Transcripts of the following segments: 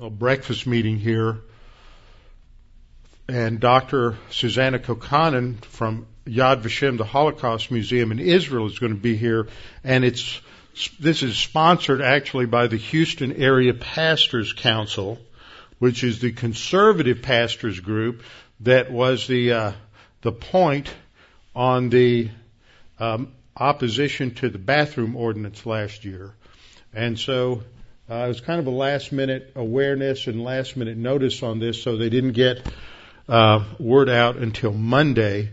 a breakfast meeting here, and Dr. Susanna Kokkonen from Yad Vashem, the Holocaust Museum in Israel, is going to be here, and it's this is sponsored actually by the Houston Area Pastors Council, which is the conservative pastors group that was the uh, the point on the um, opposition to the bathroom ordinance last year, and so uh, it was kind of a last minute awareness and last minute notice on this, so they didn't get uh, word out until Monday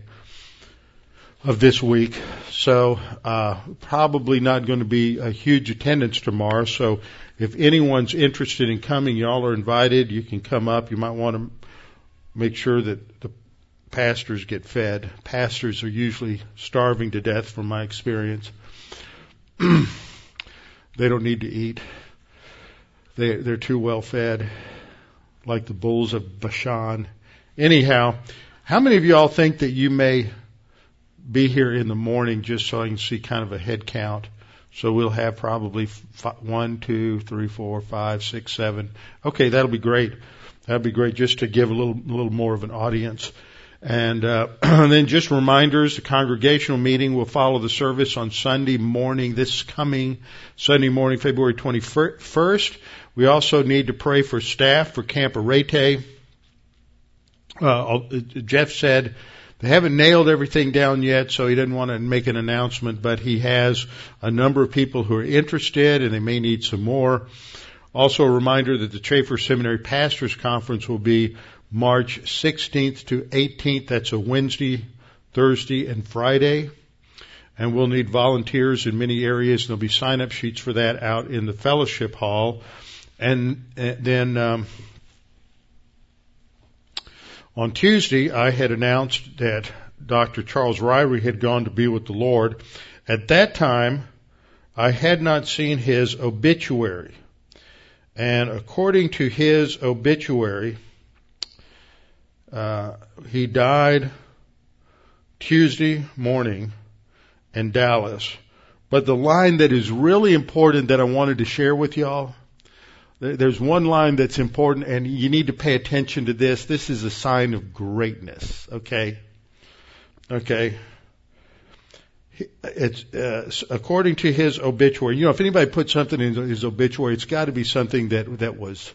of this week. So uh, probably not going to be a huge attendance tomorrow. So if anyone's interested in coming, y'all are invited. You can come up. You might want to make sure that the pastors get fed. Pastors are usually starving to death from my experience. they don't need to eat. They, they're too well fed, like the bulls of Bashan. Anyhow, how many of y'all think that you may be here in the morning just so I can see kind of a head count? So we'll have probably one, two, three, four, five, six, seven. Okay, that'll be great. That'd be great just to give a little, a little more of an audience. And, uh, and then just reminders, the congregational meeting will follow the service on Sunday morning, this coming Sunday morning, February 21st. We also need to pray for staff for Camp Arete. Uh, Jeff said they haven't nailed everything down yet, so he didn't want to make an announcement, but he has a number of people who are interested and they may need some more. Also a reminder that the Chafer Seminary Pastors Conference will be March 16th to 18th. That's a Wednesday, Thursday, and Friday. And we'll need volunteers in many areas. There'll be sign up sheets for that out in the fellowship hall. And, and then, um, on Tuesday, I had announced that Dr. Charles Ryrie had gone to be with the Lord. At that time, I had not seen his obituary. And according to his obituary, uh, he died Tuesday morning in Dallas. But the line that is really important that I wanted to share with y'all there's one line that's important, and you need to pay attention to this. This is a sign of greatness. Okay, okay. It's uh, according to his obituary. You know, if anybody put something in his obituary, it's got to be something that that was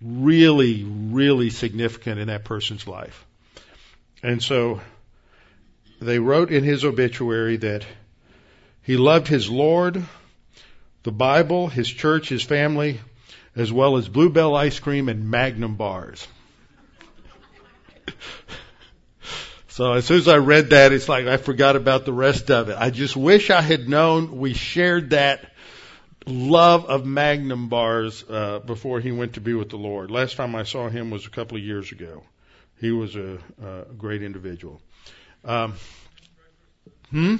really, really significant in that person's life. And so, they wrote in his obituary that he loved his Lord, the Bible, his church, his family, as well as Bluebell ice cream and Magnum bars. so as soon as I read that, it's like I forgot about the rest of it. I just wish I had known we shared that love of Magnum bars uh, before he went to be with the Lord. Last time I saw him was a couple of years ago. He was a, a great individual. Um, hmm.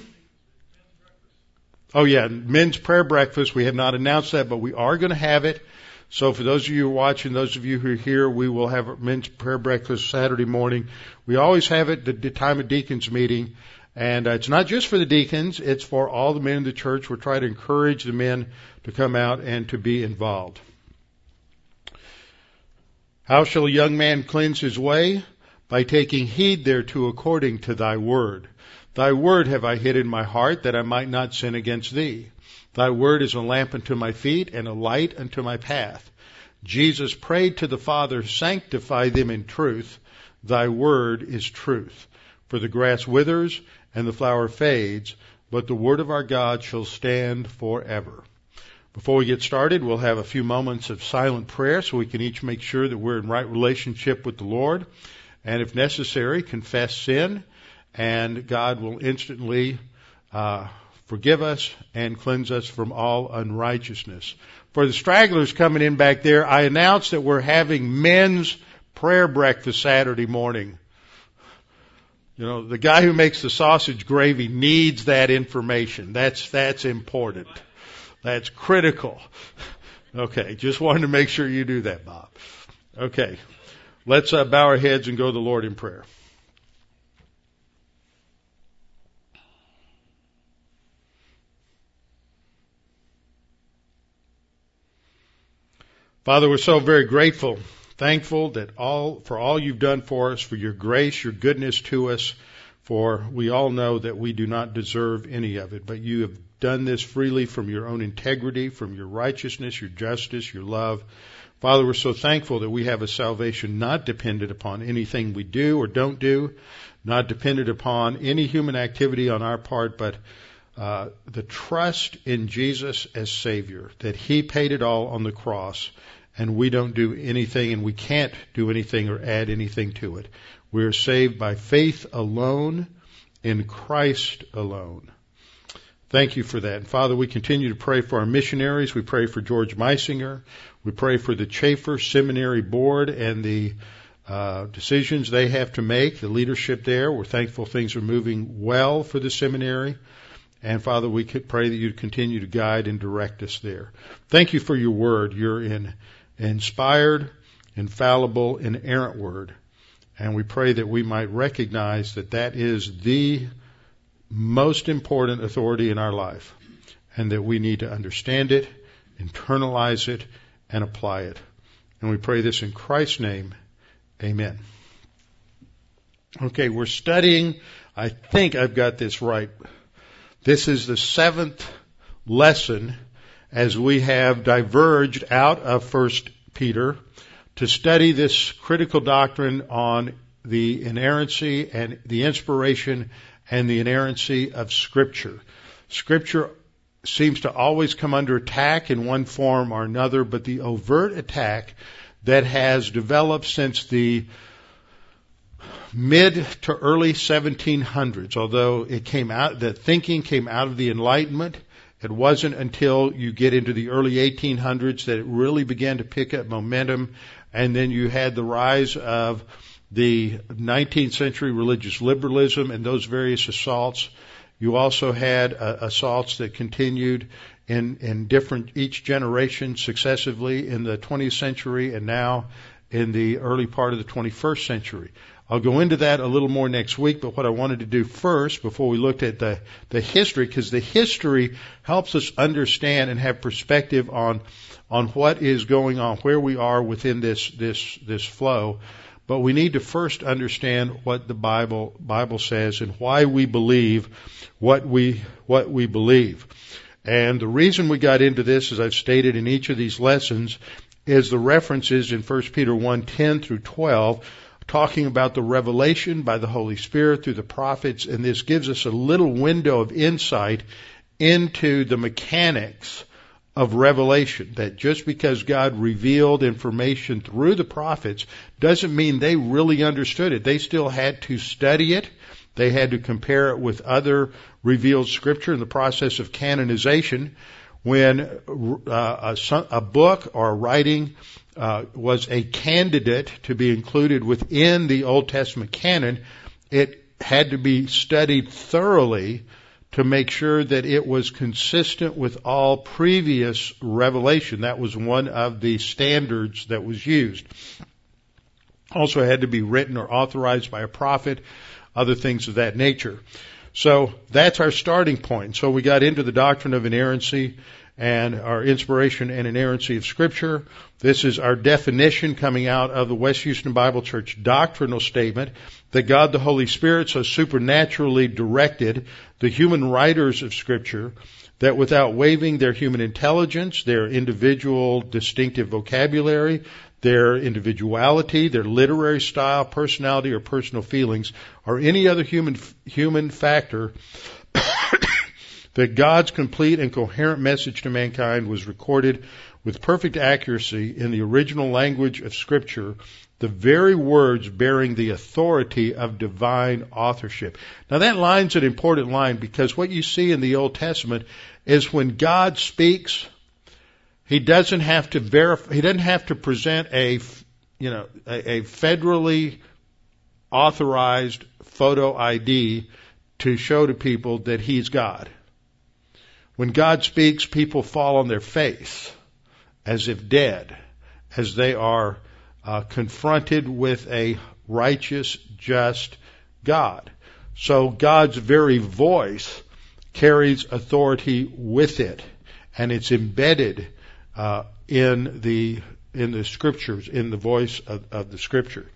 Oh yeah, men's prayer breakfast. We have not announced that, but we are going to have it. So for those of you watching, those of you who are here, we will have a men's prayer breakfast Saturday morning. We always have it at the time of deacons meeting. And uh, it's not just for the deacons, it's for all the men in the church. We're trying to encourage the men to come out and to be involved. How shall a young man cleanse his way? By taking heed thereto according to thy word. Thy word have I hid in my heart that I might not sin against thee. Thy word is a lamp unto my feet and a light unto my path. Jesus prayed to the Father, sanctify them in truth. Thy word is truth. For the grass withers and the flower fades, but the word of our God shall stand forever. Before we get started, we'll have a few moments of silent prayer so we can each make sure that we're in right relationship with the Lord. And if necessary, confess sin, and God will instantly uh, forgive us and cleanse us from all unrighteousness. For the stragglers coming in back there, I announced that we're having men's prayer breakfast Saturday morning. You know, the guy who makes the sausage gravy needs that information. That's, that's important. That's critical. Okay, just wanted to make sure you do that, Bob. Okay, let's uh, bow our heads and go to the Lord in prayer. Father, we're so very grateful, thankful that all, for all you've done for us, for your grace, your goodness to us, for we all know that we do not deserve any of it, but you have done this freely from your own integrity, from your righteousness, your justice, your love. Father, we're so thankful that we have a salvation not dependent upon anything we do or don't do, not dependent upon any human activity on our part, but uh, the trust in Jesus as Savior, that He paid it all on the cross, and we don't do anything, and we can't do anything or add anything to it. We are saved by faith alone, in Christ alone. Thank you for that. And Father, we continue to pray for our missionaries. We pray for George Meisinger. We pray for the Chafer Seminary Board and the uh, decisions they have to make, the leadership there. We're thankful things are moving well for the seminary. And Father, we pray that you continue to guide and direct us there. Thank you for your word. You're in, inspired, infallible, inerrant word. And we pray that we might recognize that that is the most important authority in our life and that we need to understand it, internalize it, and apply it. And we pray this in Christ's name. Amen. Okay, we're studying, I think I've got this right. This is the seventh lesson as we have diverged out of First Peter to study this critical doctrine on the inerrancy and the inspiration and the inerrancy of Scripture. Scripture seems to always come under attack in one form or another, but the overt attack that has developed since the mid to early 1700s, although it came out, the thinking came out of the Enlightenment. It wasn't until you get into the early 1800s that it really began to pick up momentum, and then you had the rise of the 19th century religious liberalism and those various assaults. You also had uh, assaults that continued in, in different, each generation successively in the 20th century and now in the early part of the 21st century. I'll go into that a little more next week, but what I wanted to do first, before we looked at the, the history, because the history helps us understand and have perspective on, on what is going on, where we are within this, this, this flow. But we need to first understand what the Bible, Bible says and why we believe what we, what we believe. And the reason we got into this, as I've stated in each of these lessons, is the references in 1 Peter 1, 10 through 12, talking about the revelation by the Holy Spirit through the prophets, and this gives us a little window of insight into the mechanics of revelation. That just because God revealed information through the prophets doesn't mean they really understood it. They still had to study it. They had to compare it with other revealed scripture in the process of canonization. When uh, a, a, book or writing uh, was a candidate to be included within the Old Testament canon, it had to be studied thoroughly to make sure that it was consistent with all previous revelation. That was one of the standards that was used. Also had to be written or authorized by a prophet, other things of that nature. So that's our starting point. So we got into the doctrine of inerrancy and our inspiration and inerrancy of Scripture. This is our definition coming out of the West Houston Bible Church doctrinal statement that God the Holy Spirit so supernaturally directed the human writers of Scripture that without waiving their human intelligence, their individual distinctive vocabulary, their individuality, their literary style, personality, or personal feelings, or any other human human factor, that God's complete and coherent message to mankind was recorded with perfect accuracy in the original language of Scripture, the very words bearing the authority of divine authorship. Now that line's an important line because what you see in the Old Testament is when God speaks, he doesn't have to verify, he doesn't have to present a, you know, a, a federally authorized photo ID to show to people that he's God. When God speaks, people fall on their face as if dead, as they are uh, confronted with a righteous, just God. So God's very voice carries authority with it, and it's embedded uh, in the in the scriptures, in the voice of, of the scripture.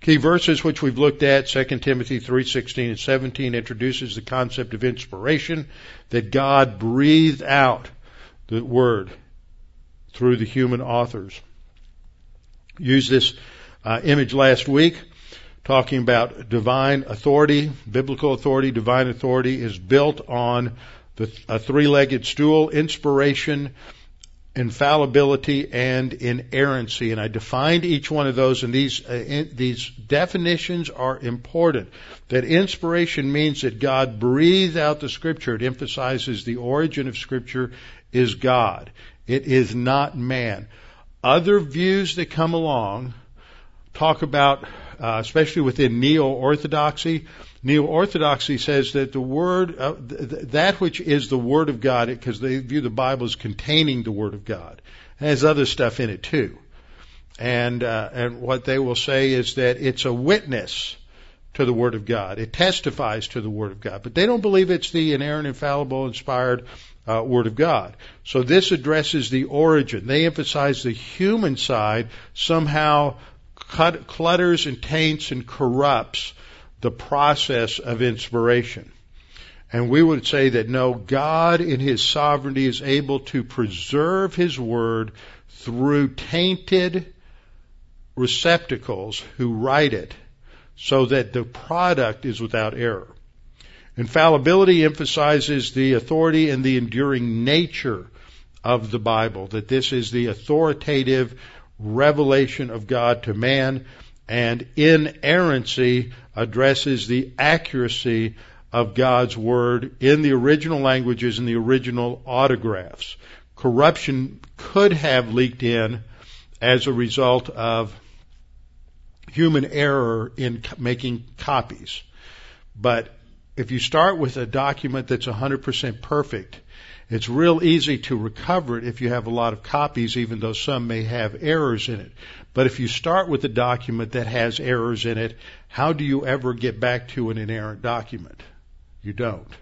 Key verses which we've looked at, 2 Timothy 3:16 and 17 introduces the concept of inspiration that God breathed out the word through the human authors. Used this uh, image last week talking about divine authority, biblical authority, divine authority is built on the, a three-legged stool, inspiration, infallibility, and inerrancy. And I defined each one of those, and these uh, in, these definitions are important. That inspiration means that God breathed out the Scripture. It emphasizes the origin of Scripture is God. It is not man. Other views that come along talk about uh, especially within neo-orthodoxy. Neo-orthodoxy says that the word, uh, th- that which is the word of God, because they view the Bible as containing the word of God, has other stuff in it too. And uh, and what they will say is that it's a witness to the Word of God. It testifies to the Word of God. But they don't believe it's the inerrant, infallible, inspired uh, Word of God. So this addresses the origin. They emphasize the human side somehow clutters and taints and corrupts the process of inspiration. And we would say that no, God in His sovereignty is able to preserve His Word through tainted receptacles who write it so that the product is without error. Infallibility emphasizes the authority and the enduring nature of the Bible, that this is the authoritative revelation of God to man, and inerrancy addresses the accuracy of God's Word in the original languages and the original autographs. Corruption could have leaked in as a result of human error in making copies. But if you start with a document that's 100% perfect, it's real easy to recover it if you have a lot of copies, even though some may have errors in it. But if you start with a document that has errors in it, how do you ever get back to an inerrant document? You don't.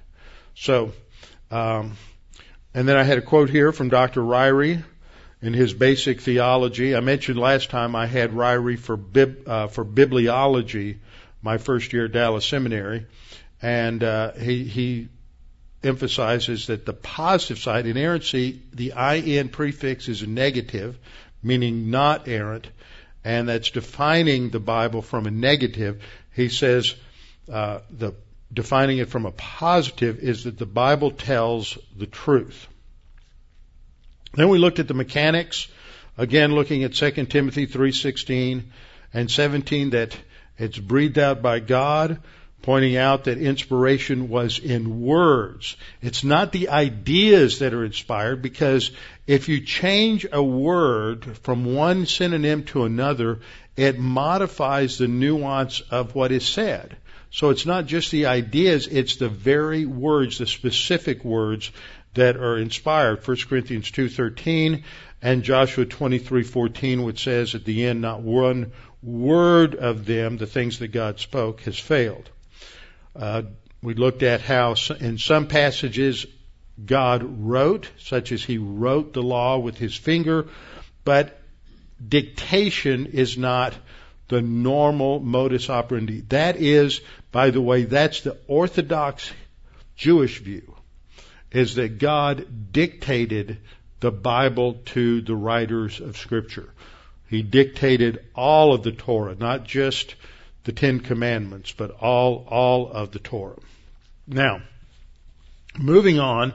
So, um, and then I had a quote here from Dr. Ryrie in his basic theology. I mentioned last time I had Ryrie for bib, uh, for bibliology, my first year at Dallas Seminary, and uh, he he emphasizes that the positive side, inerrancy, the in prefix is negative, meaning not errant, and that's defining the Bible from a negative. He says uh, the defining it from a positive is that the Bible tells the truth. Then we looked at the mechanics, again looking at 2 Timothy 3:16 and 17 that it's breathed out by God pointing out that inspiration was in words. It's not the ideas that are inspired because if you change a word from one synonym to another, it modifies the nuance of what is said. So it's not just the ideas, it's the very words, the specific words that are inspired. 1 Corinthians 2:13 and Joshua 23:14 which says at the end not one word of them the things that God spoke has failed. Uh, we looked at how in some passages God wrote, such as He wrote the law with His finger, but dictation is not the normal modus operandi. That is, by the way, that's the Orthodox Jewish view, is that God dictated the Bible to the writers of Scripture. He dictated all of the Torah, not just the Ten Commandments, but all, all of the Torah. Now, moving on,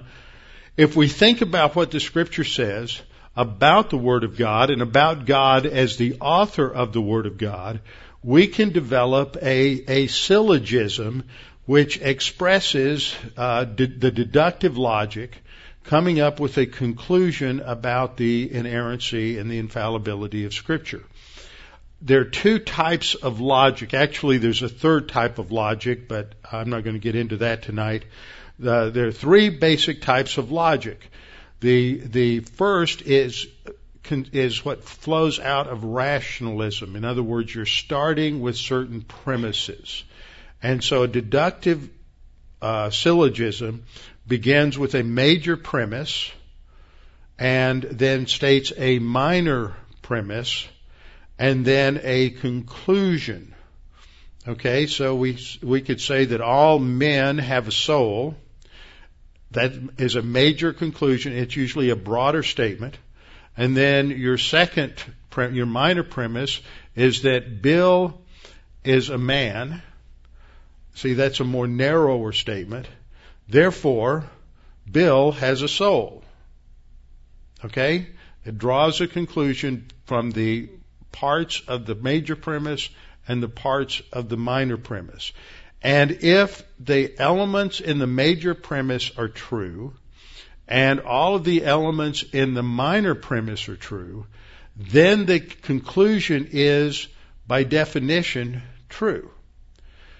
if we think about what the scripture says about the Word of God and about God as the author of the Word of God, we can develop a, a syllogism which expresses uh, de- the deductive logic coming up with a conclusion about the inerrancy and the infallibility of Scripture there are two types of logic. Actually, there's a third type of logic, but I'm not going to get into that tonight. Uh, there are three basic types of logic. The the first is is what flows out of rationalism. In other words, you're starting with certain premises, and so a deductive uh, syllogism begins with a major premise and then states a minor premise and then a conclusion. Okay, so we, we could say that all men have a soul. That is a major conclusion. It's usually a broader statement. And then your second, your minor premise is that Bill is a man. See, that's a more narrower statement. Therefore, Bill has a soul. Okay? It draws a conclusion from the parts of the major premise and the parts of the minor premise. And if the elements in the major premise are true, and all of the elements in the minor premise are true, then the conclusion is, by definition, true.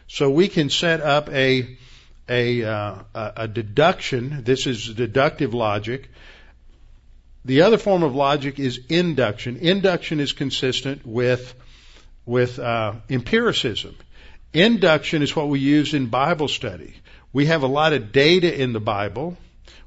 So we can set up a a, uh, a deduction. This is deductive logic. The other form of logic is induction. Induction is consistent with with uh, empiricism. Induction is what we use in Bible study. We have a lot of data in the Bible.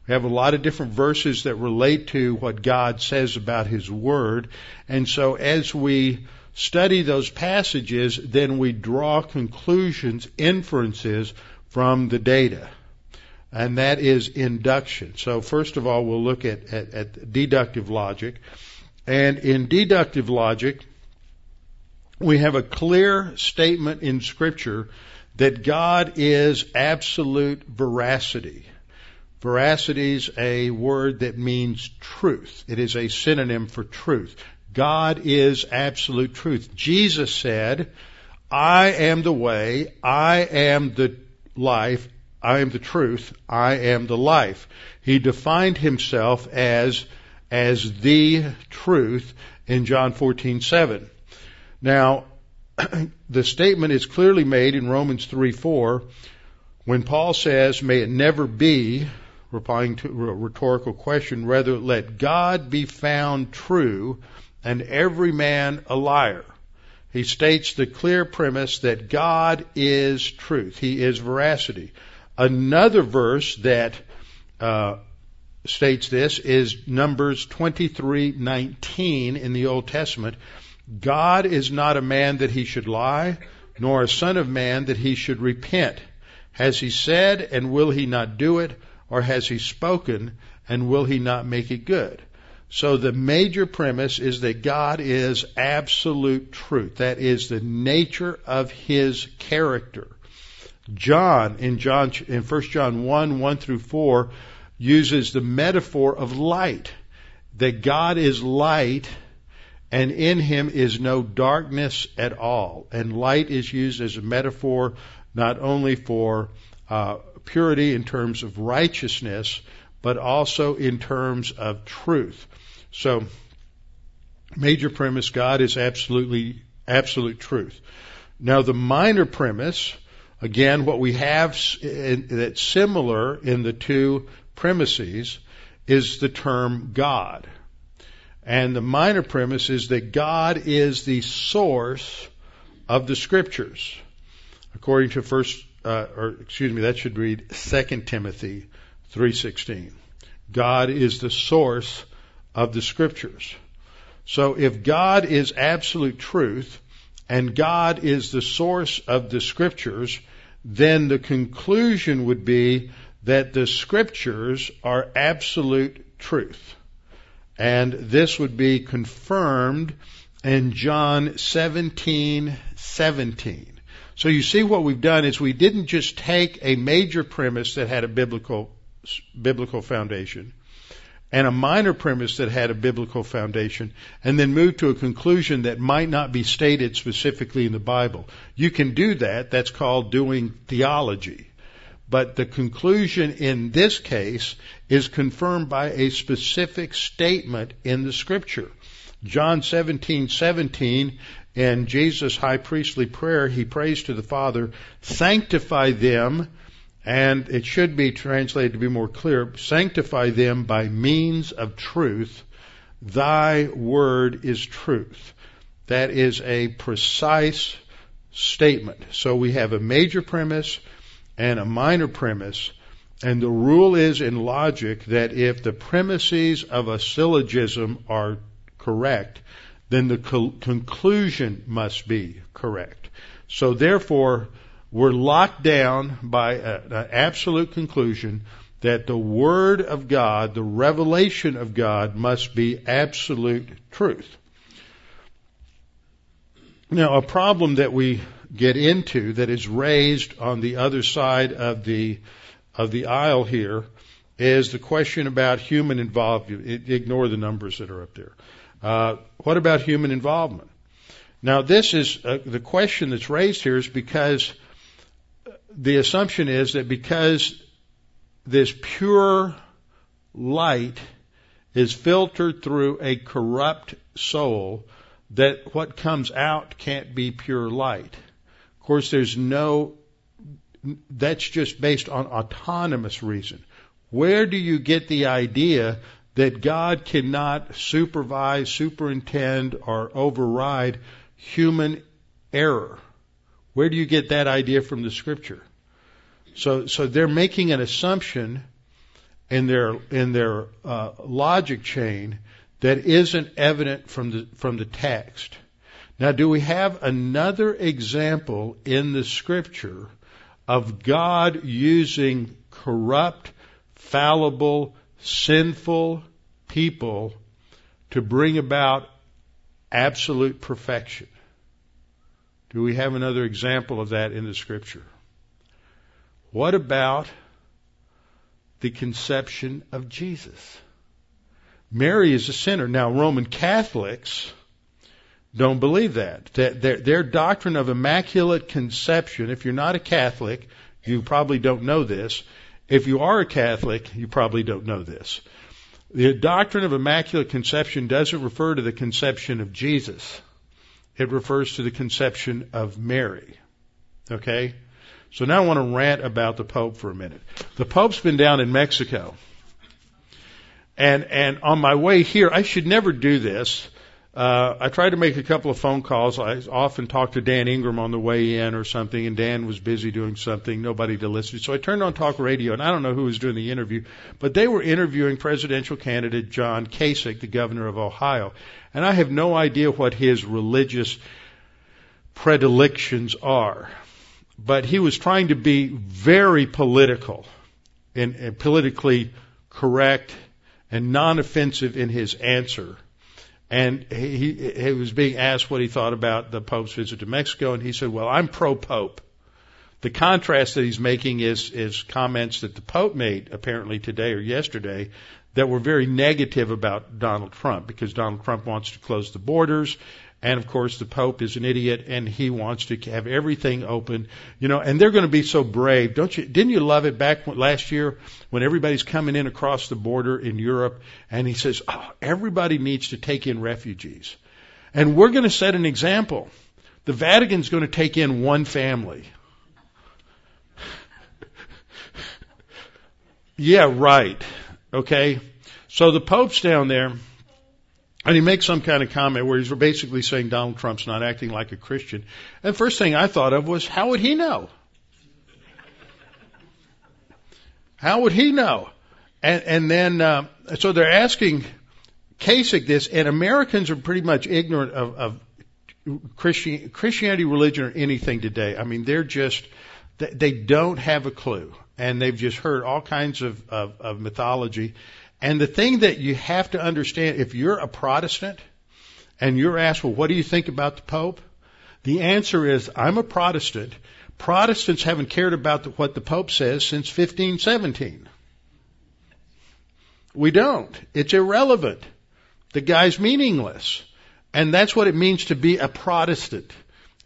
We have a lot of different verses that relate to what God says about His Word. And so as we study those passages, then we draw conclusions, inferences from the data. And that is induction. So first of all, we'll look at, at, at deductive logic. And in deductive logic, we have a clear statement in Scripture that God is absolute veracity. Veracity is a word that means truth. It is a synonym for truth. God is absolute truth. Jesus said, I am the way, I am the life, I am the truth, I am the life. He defined himself as, as the truth in John 14:7. Now, the statement is clearly made in Romans 3:4 when Paul says, "May it never be," replying to a rhetorical question, rather let God be found true and every man a liar. He states the clear premise that God is truth. He is veracity. Another verse that uh, states this is Numbers 23:19 in the Old Testament. God is not a man that he should lie, nor a son of man that he should repent. Has he said, and will he not do it? Or has he spoken, and will he not make it good? So the major premise is that God is absolute truth. That is the nature of his character. John in John in 1 John 1, 1 through 4 uses the metaphor of light. That God is light and in him is no darkness at all. And light is used as a metaphor not only for uh, purity in terms of righteousness, but also in terms of truth. So, major premise God is absolutely absolute truth. Now, the minor premise, again, what we have that's similar in the two premises is the term God. And the minor premise is that God is the source of the scriptures. According to first, uh, or excuse me, that should read 2 Timothy 3.16. God is the source of the scriptures. So if God is absolute truth and God is the source of the scriptures, then the conclusion would be that the scriptures are absolute truth. And this would be confirmed in John 17, 17. So you see what we've done is we didn't just take a major premise that had a biblical, biblical foundation and a minor premise that had a biblical foundation and then move to a conclusion that might not be stated specifically in the Bible. You can do that. That's called doing theology. But the conclusion in this case is confirmed by a specific statement in the scripture. John 17, 17, in Jesus' high priestly prayer, he prays to the Father, sanctify them, and it should be translated to be more clear, sanctify them by means of truth. Thy word is truth. That is a precise statement. So we have a major premise, and a minor premise. And the rule is in logic that if the premises of a syllogism are correct, then the co- conclusion must be correct. So therefore, we're locked down by an absolute conclusion that the Word of God, the revelation of God, must be absolute truth. Now, a problem that we get into that is raised on the other side of the of the aisle here is the question about human involvement. Ignore the numbers that are up there. Uh, what about human involvement? Now, this is uh, the question that's raised here is because the assumption is that because this pure light is filtered through a corrupt soul, that what comes out can't be pure light. Of course, there's no, that's just based on autonomous reason. Where do you get the idea that God cannot supervise, superintend, or override human error? Where do you get that idea from the scripture? So, so they're making an assumption in their in their uh, logic chain that isn't evident from the, from the text. Now, do we have another example in the scripture of God using corrupt, fallible, sinful people to bring about absolute perfection? Do we have another example of that in the scripture? What about the conception of Jesus? Mary is a sinner. Now, Roman Catholics don't believe that. Their, their doctrine of immaculate conception, if you're not a Catholic, you probably don't know this. If you are a Catholic, you probably don't know this. The doctrine of immaculate conception doesn't refer to the conception of Jesus. It refers to the conception of Mary. Okay? So now I want to rant about the Pope for a minute. The Pope's been down in Mexico. And and on my way here, I should never do this. Uh, I tried to make a couple of phone calls. I often talk to Dan Ingram on the way in or something, and Dan was busy doing something, nobody to listen to. So I turned on talk radio, and I don't know who was doing the interview, but they were interviewing presidential candidate John Kasich, the governor of Ohio. And I have no idea what his religious predilections are. But he was trying to be very political and, and politically correct and non-offensive in his answer. And he, he was being asked what he thought about the Pope's visit to Mexico, and he said, "Well, I'm pro-Pope." The contrast that he's making is is comments that the Pope made apparently today or yesterday that were very negative about Donald Trump because Donald Trump wants to close the borders and of course, the Pope is an idiot and he wants to have everything open, you know, and they're going to be so brave. Don't you, didn't you love it back last year when everybody's coming in across the border in Europe and he says, oh, everybody needs to take in refugees. And we're going to set an example. The Vatican's going to take in one family. yeah, right. Okay. So the Pope's down there and he makes some kind of comment where he's basically saying Donald Trump's not acting like a Christian. And the first thing I thought of was, how would he know? How would he know? And, and then, uh, so they're asking Kasich this, and Americans are pretty much ignorant of, of Christian, Christianity, religion, or anything today. I mean, they're just, they don't have a clue. And they've just heard all kinds of, of, of mythology. And the thing that you have to understand, if you're a Protestant and you're asked, well, what do you think about the Pope? The answer is, I'm a Protestant. Protestants haven't cared about the, what the Pope says since 1517. We don't. It's irrelevant. The guy's meaningless. And that's what it means to be a Protestant,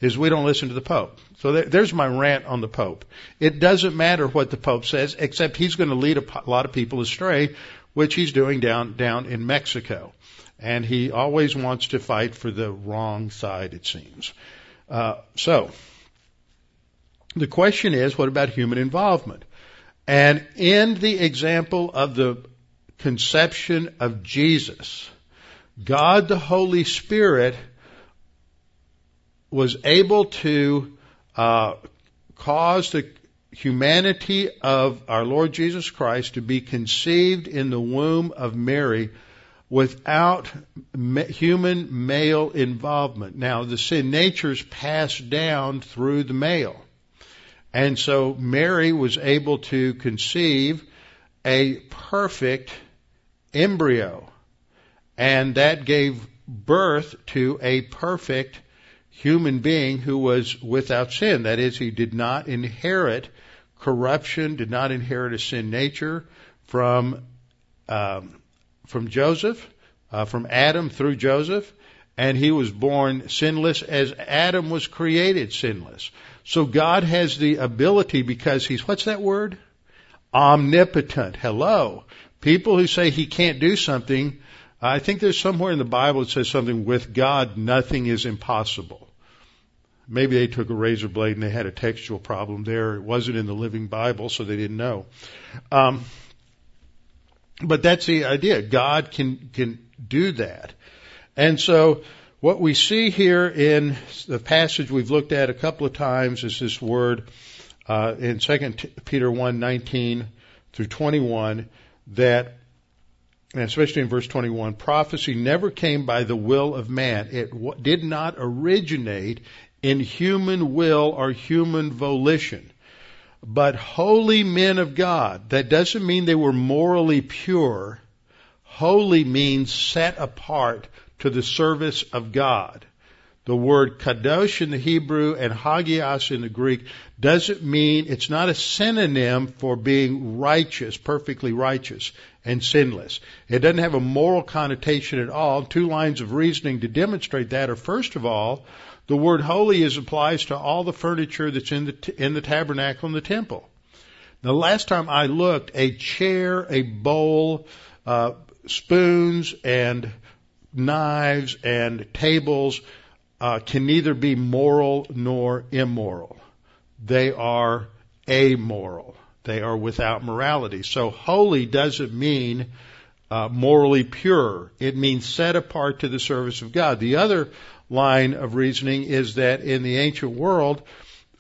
is we don't listen to the Pope. So there, there's my rant on the Pope. It doesn't matter what the Pope says, except he's going to lead a lot of people astray which he's doing down down in Mexico. And he always wants to fight for the wrong side, it seems. Uh, so the question is, what about human involvement? And in the example of the conception of Jesus, God the Holy Spirit was able to uh, cause the humanity of our Lord Jesus Christ to be conceived in the womb of Mary without human male involvement. Now, the sin nature's passed down through the male. And so Mary was able to conceive a perfect embryo. And that gave birth to a perfect human being who was without sin. That is, he did not inherit corruption, did not inherit a sin nature from um, from Joseph, uh, from Adam through Joseph, and he was born sinless as Adam was created sinless. So God has the ability because he's what's that word? Omnipotent. Hello. People who say he can't do something, I think there's somewhere in the Bible that says something with God nothing is impossible. Maybe they took a razor blade and they had a textual problem there. It wasn't in the Living Bible, so they didn't know. Um, but that's the idea. God can can do that, and so what we see here in the passage we've looked at a couple of times is this word uh, in Second Peter one nineteen through twenty one that and especially in verse 21, prophecy never came by the will of man. It w- did not originate in human will or human volition. But holy men of God, that doesn't mean they were morally pure. Holy means set apart to the service of God. The word kadosh in the Hebrew and hagios in the Greek doesn't mean, it's not a synonym for being righteous, perfectly righteous and sinless. It doesn't have a moral connotation at all. Two lines of reasoning to demonstrate that are first of all, the word holy is applies to all the furniture that's in the t- in the tabernacle and the temple. The last time I looked, a chair, a bowl, uh, spoons, and knives and tables uh, can neither be moral nor immoral. They are amoral. They are without morality. So holy doesn't mean uh, morally pure. It means set apart to the service of God. The other line of reasoning is that in the ancient world,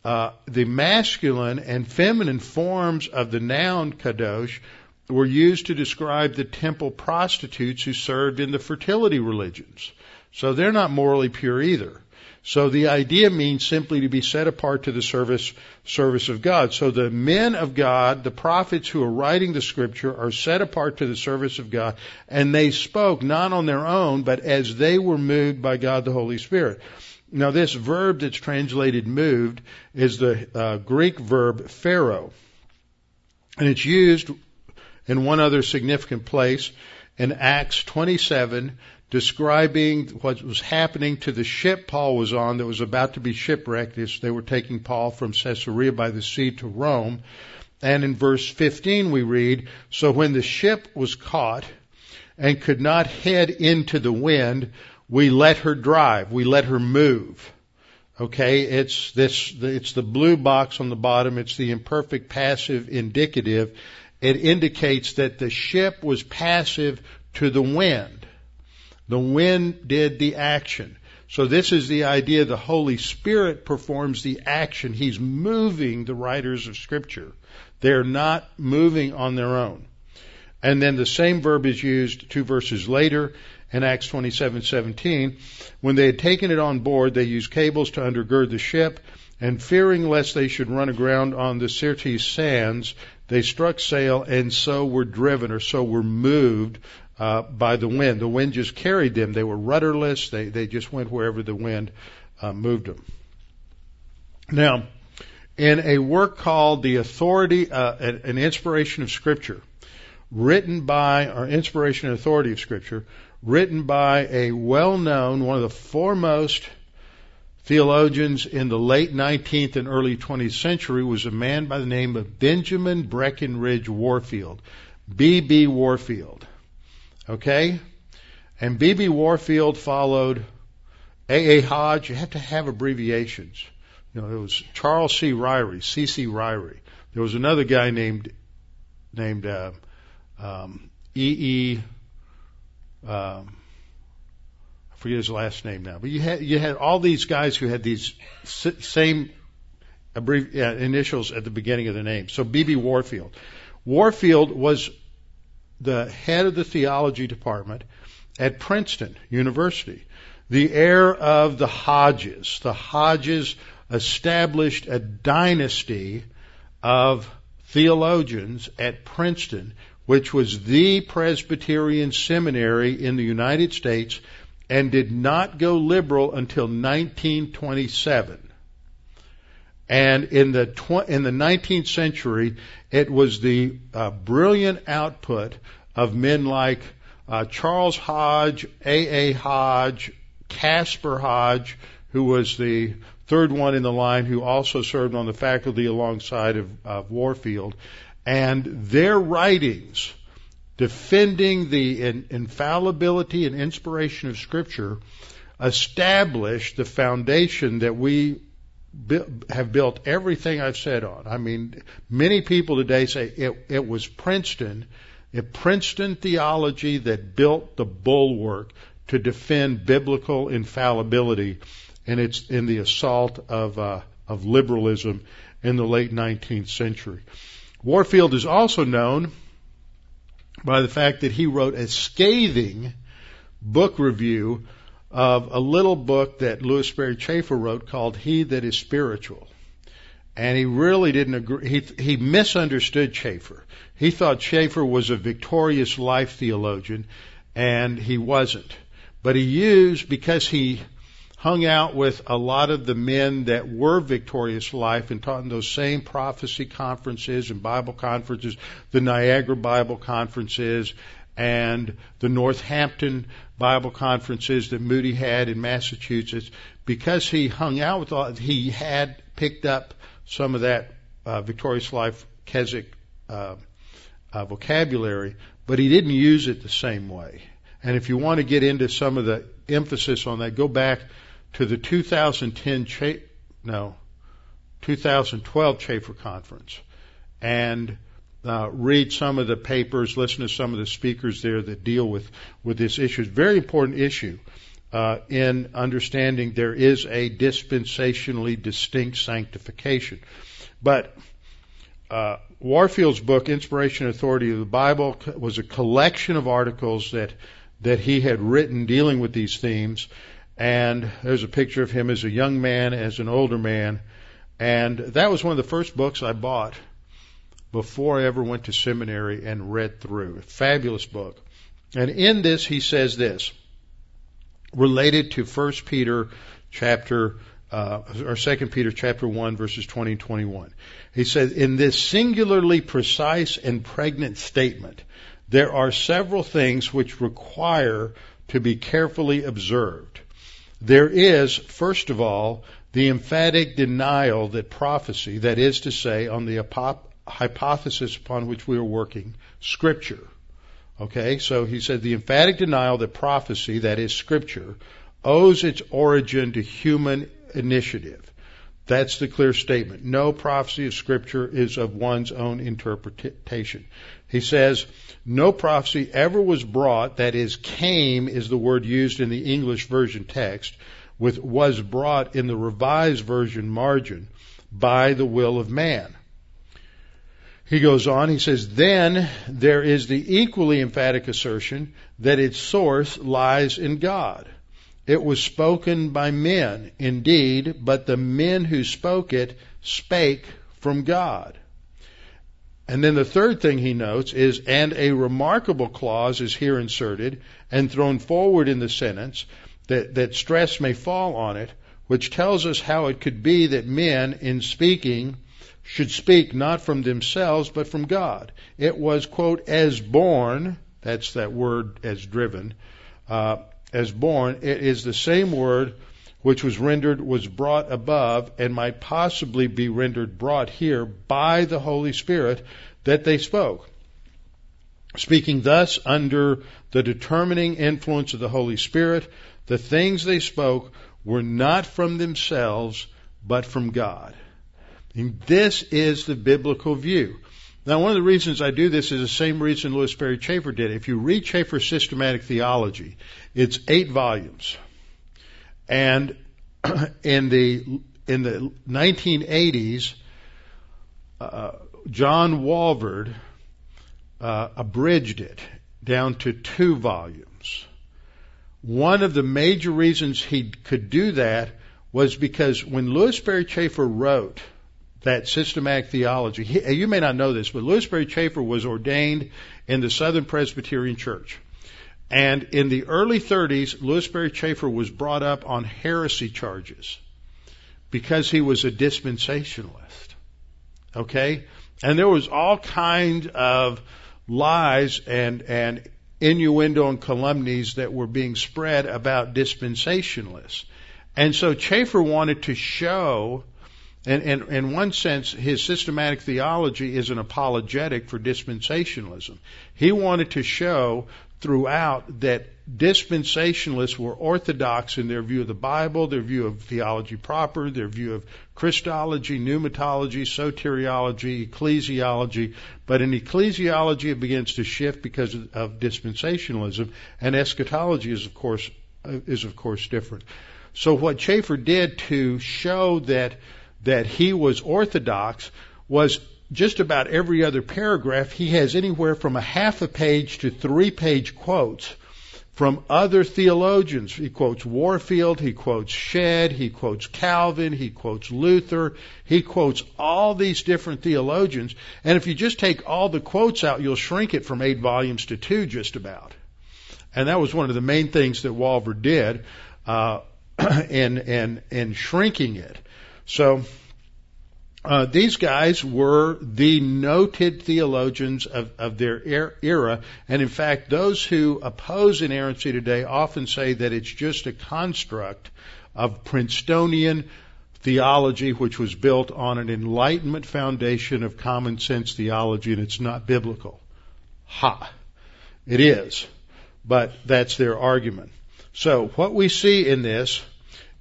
uh, the masculine and feminine forms of the noun kadosh were used to describe the temple prostitutes who served in the fertility religions. So they're not morally pure either. So the idea means simply to be set apart to the service service of God. So the men of God, the prophets who are writing the scripture are set apart to the service of God and they spoke not on their own but as they were moved by God the Holy Spirit. Now this verb that's translated moved is the uh, Greek verb phero. And it's used in one other significant place in Acts 27 describing what was happening to the ship Paul was on that was about to be shipwrecked as they were taking Paul from Caesarea by the sea to Rome. And in verse 15 we read, So when the ship was caught and could not head into the wind, we let her drive. We let her move. Okay, it's this, it's the blue box on the bottom. It's the imperfect passive indicative. It indicates that the ship was passive to the wind. The wind did the action. So this is the idea the Holy Spirit performs the action. He's moving the writers of Scripture. They're not moving on their own. And then the same verb is used two verses later in Acts 27:17. When they had taken it on board, they used cables to undergird the ship, and fearing lest they should run aground on the Syrtis sands, they struck sail and so were driven or so were moved uh, by the wind. The wind just carried them. They were rudderless. They they just went wherever the wind uh, moved them. Now, in a work called "The Authority," uh, an, inspiration of Scripture, written by or inspiration and authority of Scripture, written by a well-known, one of the foremost theologians in the late 19th and early 20th century was a man by the name of Benjamin Breckinridge Warfield. B.B. Warfield. Okay? And B.B. Warfield followed A.A. Hodge. You have to have abbreviations. You know, it was Charles C. Ryrie, C.C. Ryrie. There was another guy named named uh, um, E.E. Um, I forget his last name now, but you had you had all these guys who had these same abbrev- uh, initials at the beginning of the name. So B.B. Warfield. Warfield was the head of the theology department at Princeton University, the heir of the Hodges. The Hodges established a dynasty of theologians at Princeton, which was the Presbyterian seminary in the United States and did not go liberal until 1927. And in the tw- in the 19th century, it was the uh, brilliant output of men like uh, Charles Hodge, A. A. Hodge, Caspar Hodge, who was the third one in the line, who also served on the faculty alongside of, of Warfield, and their writings defending the in, infallibility and inspiration of Scripture established the foundation that we have built everything I've said on. I mean, many people today say it, it was Princeton, a Princeton theology that built the bulwark to defend biblical infallibility, and it's in the assault of uh, of liberalism in the late 19th century. Warfield is also known by the fact that he wrote a scathing book review of a little book that Lewis Sperry Chafer wrote called He That Is Spiritual. And he really didn't agree. He, he misunderstood Chafer. He thought Chafer was a victorious life theologian, and he wasn't. But he used, because he hung out with a lot of the men that were victorious life and taught in those same prophecy conferences and Bible conferences, the Niagara Bible conferences and the Northampton Bible conferences that Moody had in Massachusetts, because he hung out with all, he had picked up some of that uh, Victorious Life Keswick uh, uh, vocabulary, but he didn't use it the same way. And if you want to get into some of the emphasis on that, go back to the 2010 Cha- no 2012 Chafer conference and uh, read some of the papers, listen to some of the speakers there that deal with, with this issue. It's a very important issue uh, in understanding there is a dispensationally distinct sanctification. But uh, Warfield's book, Inspiration and Authority of the Bible, was a collection of articles that that he had written dealing with these themes. And there's a picture of him as a young man, as an older man. And that was one of the first books I bought before I ever went to seminary and read through. A fabulous book. And in this, he says this, related to 1 Peter chapter, uh, or 2 Peter chapter 1 verses 20 and 21. He says, in this singularly precise and pregnant statement, there are several things which require to be carefully observed. There is, first of all, the emphatic denial that prophecy, that is to say, on the hypothesis upon which we are working, Scripture. Okay, so he said the emphatic denial that prophecy, that is Scripture, owes its origin to human initiative. That's the clear statement. No prophecy of Scripture is of one's own interpretation. He says, no prophecy ever was brought, that is, came is the word used in the English version text, with was brought in the revised version margin by the will of man. He goes on, he says, then there is the equally emphatic assertion that its source lies in God. It was spoken by men, indeed, but the men who spoke it spake from God. And then the third thing he notes is, and a remarkable clause is here inserted and thrown forward in the sentence that, that stress may fall on it, which tells us how it could be that men, in speaking, should speak not from themselves, but from God. It was, quote, as born, that's that word as driven, uh, as born, it is the same word which was rendered, was brought above, and might possibly be rendered brought here by the Holy Spirit that they spoke. Speaking thus under the determining influence of the Holy Spirit, the things they spoke were not from themselves, but from God. And this is the biblical view. Now, one of the reasons I do this is the same reason Lewis Sperry Chafer did. If you read Chafer's systematic theology, it's eight volumes. And in the in the 1980s, uh, John Walvoord uh, abridged it down to two volumes. one of the major reasons he could do that was because when Lewis Sperry Chafer wrote that systematic theology, he, you may not know this, but Lewis Sperry Chafer was ordained in the Southern Presbyterian Church. And in the early 30s, Lewis Sperry Chafer was brought up on heresy charges because he was a dispensationalist. Okay? And there was all kinds of lies and, and innuendo and calumnies that were being spread about dispensationalists. And so Chafer wanted to show, and, and in one sense, his systematic theology is an apologetic for dispensationalism. He wanted to show throughout that dispensationalists were orthodox in their view of the Bible, their view of theology proper, their view of Christology, pneumatology, soteriology, ecclesiology. But in ecclesiology, it begins to shift because of dispensationalism, and eschatology is of course uh, is of course different. So what Chafer did to show that that he was orthodox was just about every other paragraph, he has anywhere from a half a page to three page quotes from other theologians. He quotes Warfield, he quotes Shedd, he quotes Calvin, he quotes Luther, he quotes all these different theologians. And if you just take all the quotes out, you'll shrink it from eight volumes to two just about. And that was one of the main things that Walvoord did uh, in, in, in shrinking it. So uh, these guys were the noted theologians of, of their er, era, and in fact, those who oppose inerrancy today often say that it's just a construct of Princetonian theology, which was built on an Enlightenment foundation of common sense theology, and it's not biblical. Ha! It is, but that's their argument. So what we see in this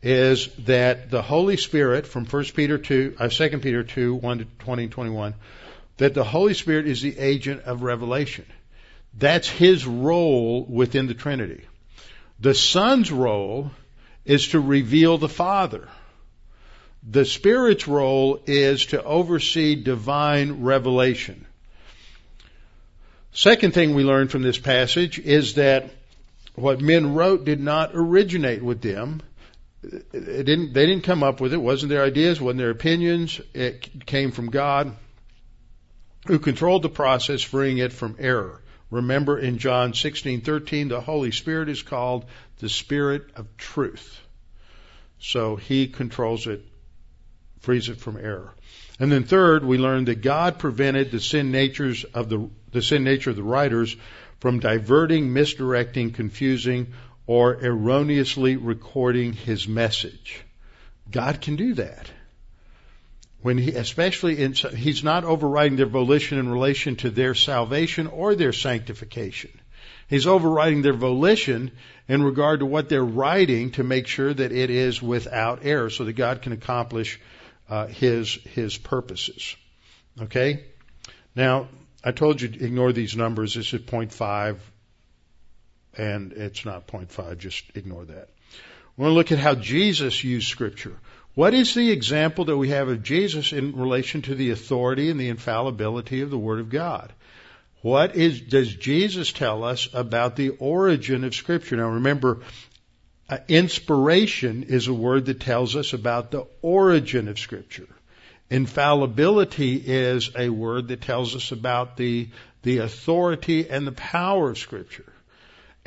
is that the Holy Spirit from 1 Peter 2, uh, 2 Peter 2, 1 to 20 and 21, that the Holy Spirit is the agent of revelation. That's his role within the Trinity. The Son's role is to reveal the Father. The Spirit's role is to oversee divine revelation. Second thing we learn from this passage is that what men wrote did not originate with them it didn't they didn't come up with it. it wasn't their ideas wasn't their opinions. It came from god who controlled the process freeing it from error. Remember in john 16:13 the holy spirit is called the spirit of truth. So he controls it frees it from error. And then third we learned that god prevented the sin natures of the the sin nature of the writers from diverting misdirecting confusing or erroneously recording his message. God can do that. When he, especially in, he's not overriding their volition in relation to their salvation or their sanctification. He's overriding their volition in regard to what they're writing to make sure that it is without error so that God can accomplish uh, his his purposes. Okay? Now, I told you to ignore these numbers. This is 0.5 and it's not 0.5. Just ignore that. We want to look at how Jesus used Scripture. What is the example that we have of Jesus in relation to the authority and the infallibility of the Word of God? What is, does Jesus tell us about the origin of Scripture? Now remember, uh, inspiration is a word that tells us about the origin of Scripture. Infallibility is a word that tells us about the, the authority and the power of Scripture.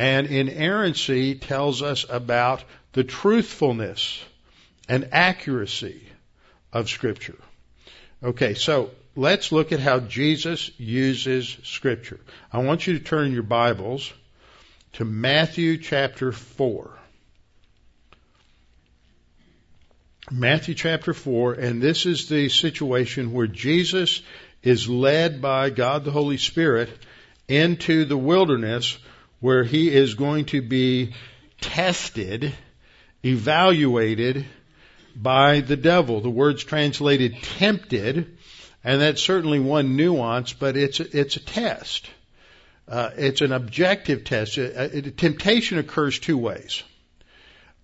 And inerrancy tells us about the truthfulness and accuracy of Scripture. Okay, so let's look at how Jesus uses Scripture. I want you to turn your Bibles to Matthew chapter 4. Matthew chapter 4, and this is the situation where Jesus is led by God the Holy Spirit into the wilderness where he is going to be tested, evaluated by the devil. The word's translated tempted, and that's certainly one nuance, but it's a, it's a test. Uh, it's an objective test. Uh, temptation occurs two ways.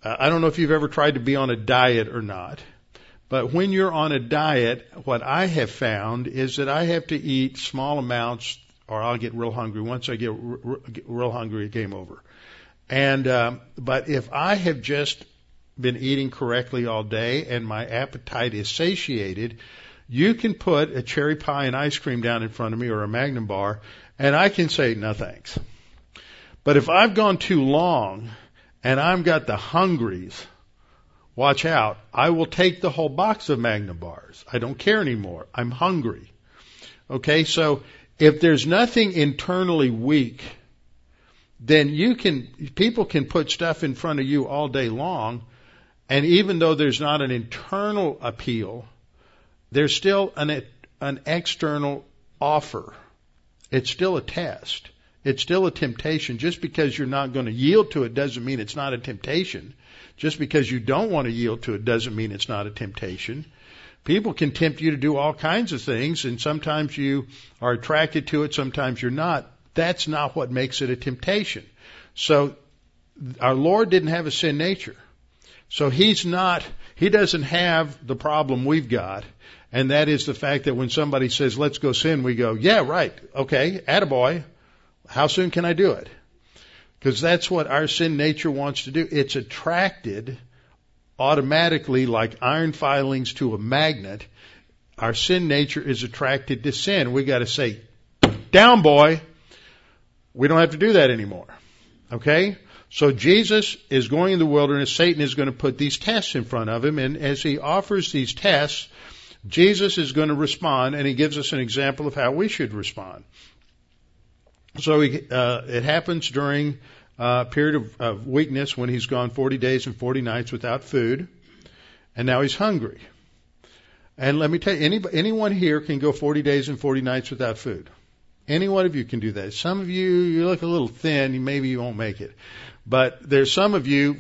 Uh, I don't know if you've ever tried to be on a diet or not, but when you're on a diet, what I have found is that I have to eat small amounts or I'll get real hungry. Once I get real hungry, game over. And um, but if I have just been eating correctly all day and my appetite is satiated, you can put a cherry pie and ice cream down in front of me or a Magnum bar, and I can say no thanks. But if I've gone too long and I've got the hungries, watch out. I will take the whole box of Magnum bars. I don't care anymore. I'm hungry. Okay, so if there's nothing internally weak, then you can, people can put stuff in front of you all day long, and even though there's not an internal appeal, there's still an, an external offer. It's still a test. It's still a temptation. Just because you're not going to yield to it doesn't mean it's not a temptation. Just because you don't want to yield to it doesn't mean it's not a temptation. People can tempt you to do all kinds of things, and sometimes you are attracted to it, sometimes you're not. That's not what makes it a temptation. So, our Lord didn't have a sin nature. So he's not, he doesn't have the problem we've got. And that is the fact that when somebody says, let's go sin, we go, yeah, right. Okay. Attaboy. How soon can I do it? Because that's what our sin nature wants to do. It's attracted automatically like iron filings to a magnet. Our sin nature is attracted to sin. We got to say, down boy. We don't have to do that anymore. Okay? So Jesus is going in the wilderness. Satan is going to put these tests in front of him. And as he offers these tests, Jesus is going to respond and he gives us an example of how we should respond. So he, uh, it happens during a period of, of weakness when he's gone 40 days and 40 nights without food, and now he's hungry. And let me tell you, any, anyone here can go 40 days and 40 nights without food. Any one of you can do that. Some of you, you look a little thin, maybe you won't make it. But there's some of you,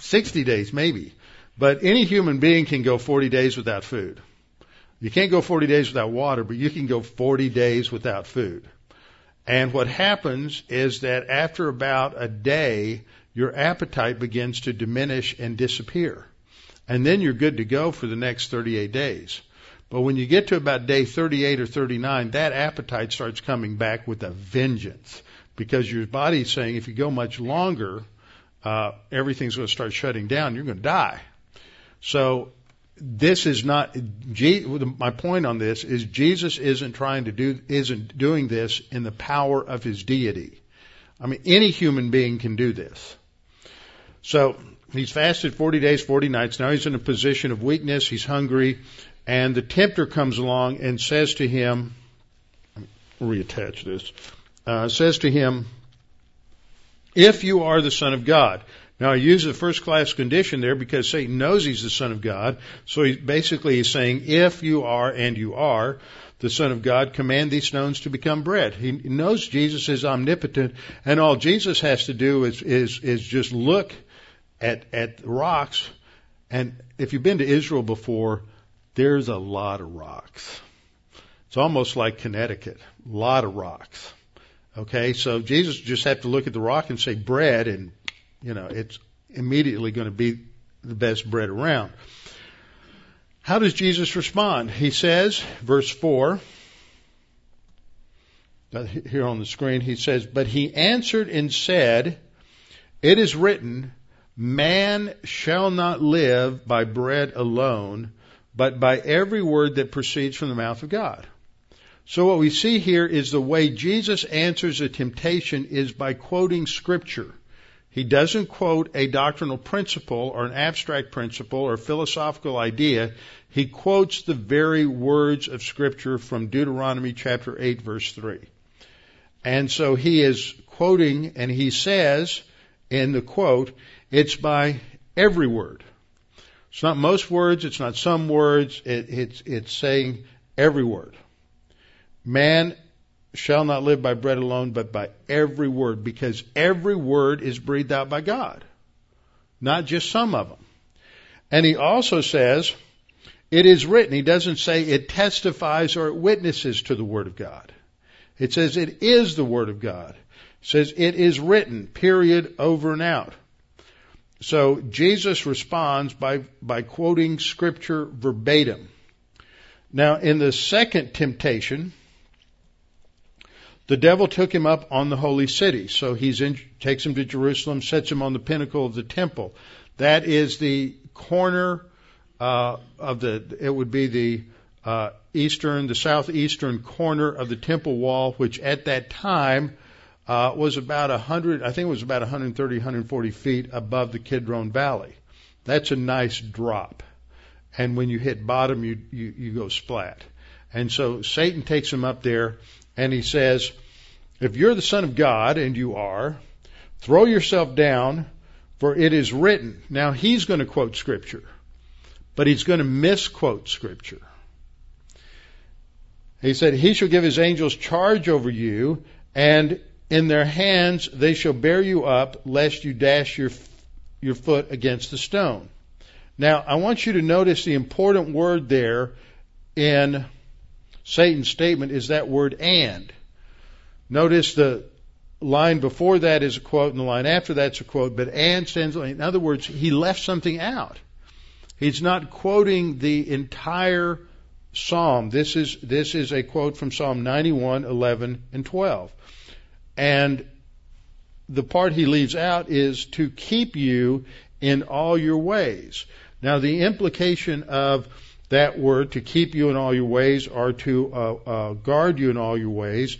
60 days maybe. But any human being can go 40 days without food. You can't go 40 days without water, but you can go 40 days without food. And what happens is that after about a day, your appetite begins to diminish and disappear. And then you're good to go for the next 38 days. But when you get to about day 38 or 39, that appetite starts coming back with a vengeance because your body's saying if you go much longer, uh, everything's going to start shutting down. You're going to die. So this is not my point on this is Jesus isn't trying to do isn't doing this in the power of his deity. I mean any human being can do this. So he's fasted 40 days 40 nights now he's in a position of weakness he's hungry and the tempter comes along and says to him reattach this uh, says to him if you are the son of God now I use the first class condition there because Satan knows he's the Son of God. So he basically is saying, if you are, and you are, the Son of God, command these stones to become bread. He knows Jesus is omnipotent, and all Jesus has to do is, is, is just look at, at rocks. And if you've been to Israel before, there's a lot of rocks. It's almost like Connecticut. A lot of rocks. Okay, so Jesus just have to look at the rock and say bread and you know, it's immediately going to be the best bread around. How does Jesus respond? He says, verse 4, uh, here on the screen, he says, But he answered and said, It is written, Man shall not live by bread alone, but by every word that proceeds from the mouth of God. So what we see here is the way Jesus answers a temptation is by quoting scripture. He doesn't quote a doctrinal principle or an abstract principle or philosophical idea. He quotes the very words of Scripture from Deuteronomy chapter 8 verse 3. And so he is quoting and he says in the quote, it's by every word. It's not most words, it's not some words, it, it's, it's saying every word. Man shall not live by bread alone, but by every word, because every word is breathed out by God, not just some of them. And he also says, it is written. He doesn't say it testifies or it witnesses to the Word of God. It says it is the Word of God. It says it is written, period, over and out. So Jesus responds by, by quoting Scripture verbatim. Now, in the second temptation, the devil took him up on the holy city. So he takes him to Jerusalem, sets him on the pinnacle of the temple. That is the corner uh, of the. It would be the uh, eastern, the southeastern corner of the temple wall, which at that time uh, was about a hundred. I think it was about 130, 140 feet above the Kidron Valley. That's a nice drop, and when you hit bottom, you you, you go splat. And so Satan takes him up there and he says, If you're the Son of God, and you are, throw yourself down, for it is written. Now he's going to quote Scripture, but he's going to misquote Scripture. He said, He shall give his angels charge over you, and in their hands they shall bear you up, lest you dash your, your foot against the stone. Now, I want you to notice the important word there in Satan's statement is that word and. Notice the line before that is a quote and the line after that's a quote, but and stands, in other words, he left something out. He's not quoting the entire psalm. This is, this is a quote from Psalm 91, 11, and 12. And the part he leaves out is to keep you in all your ways. Now the implication of that word to keep you in all your ways or to uh, uh, guard you in all your ways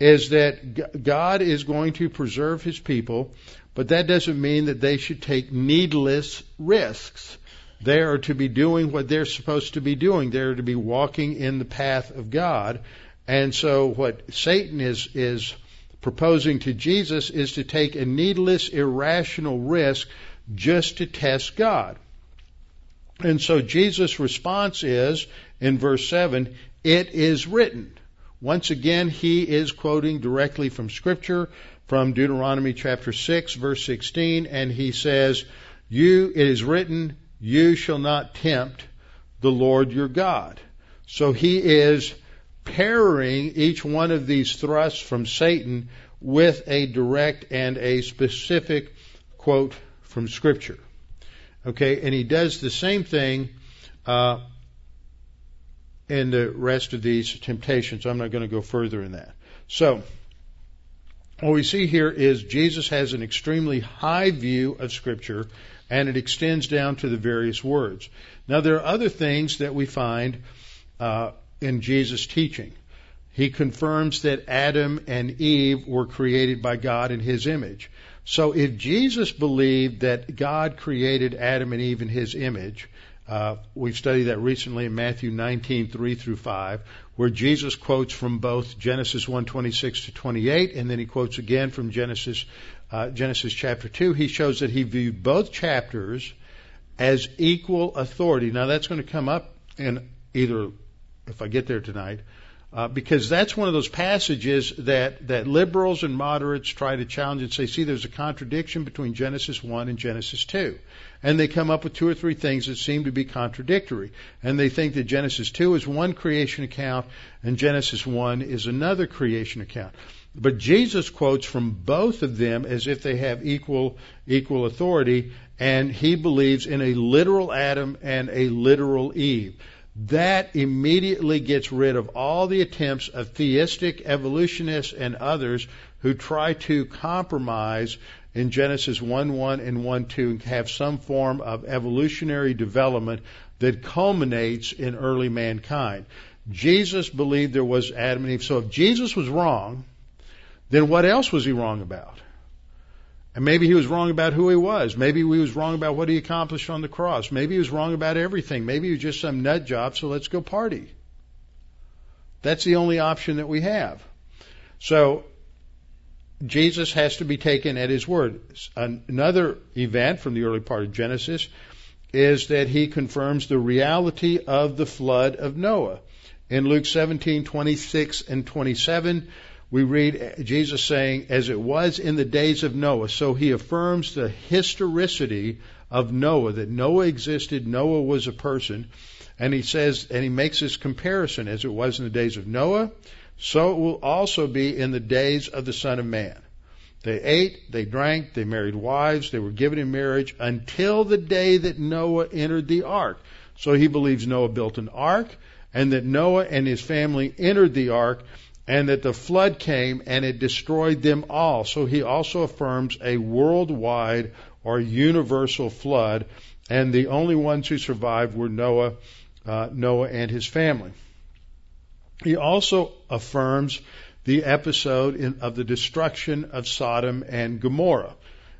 is that God is going to preserve his people, but that doesn't mean that they should take needless risks. They are to be doing what they're supposed to be doing. They're to be walking in the path of God. And so what Satan is, is proposing to Jesus is to take a needless, irrational risk just to test God. And so Jesus' response is, in verse 7, it is written. Once again, he is quoting directly from Scripture, from Deuteronomy chapter 6, verse 16, and he says, You, it is written, you shall not tempt the Lord your God. So he is pairing each one of these thrusts from Satan with a direct and a specific quote from Scripture. Okay, and he does the same thing uh, in the rest of these temptations. I'm not going to go further in that. So, what we see here is Jesus has an extremely high view of Scripture, and it extends down to the various words. Now, there are other things that we find uh, in Jesus' teaching. He confirms that Adam and Eve were created by God in His image. So if Jesus believed that God created Adam and Eve in his image, uh, we've studied that recently in Matthew 19, 3 through 5, where Jesus quotes from both Genesis 1:26 to 28, and then he quotes again from Genesis, uh, Genesis chapter 2. He shows that he viewed both chapters as equal authority. Now that's going to come up in either, if I get there tonight, uh, because that's one of those passages that, that liberals and moderates try to challenge and say, see, there's a contradiction between Genesis 1 and Genesis 2. And they come up with two or three things that seem to be contradictory. And they think that Genesis 2 is one creation account and Genesis 1 is another creation account. But Jesus quotes from both of them as if they have equal, equal authority, and he believes in a literal Adam and a literal Eve that immediately gets rid of all the attempts of theistic evolutionists and others who try to compromise in Genesis 1 1 and 1 2 and have some form of evolutionary development that culminates in early mankind. Jesus believed there was Adam and Eve. So if Jesus was wrong, then what else was he wrong about? And maybe he was wrong about who he was. Maybe he was wrong about what he accomplished on the cross. Maybe he was wrong about everything. Maybe he was just some nut job, so let's go party. That's the only option that we have. So, Jesus has to be taken at his word. Another event from the early part of Genesis is that he confirms the reality of the flood of Noah. In Luke 17:26 and 27, we read Jesus saying, as it was in the days of Noah. So he affirms the historicity of Noah, that Noah existed, Noah was a person. And he says, and he makes this comparison, as it was in the days of Noah, so it will also be in the days of the Son of Man. They ate, they drank, they married wives, they were given in marriage until the day that Noah entered the ark. So he believes Noah built an ark and that Noah and his family entered the ark and that the flood came and it destroyed them all. So he also affirms a worldwide or universal flood, and the only ones who survived were Noah, uh, Noah and his family. He also affirms the episode in, of the destruction of Sodom and Gomorrah.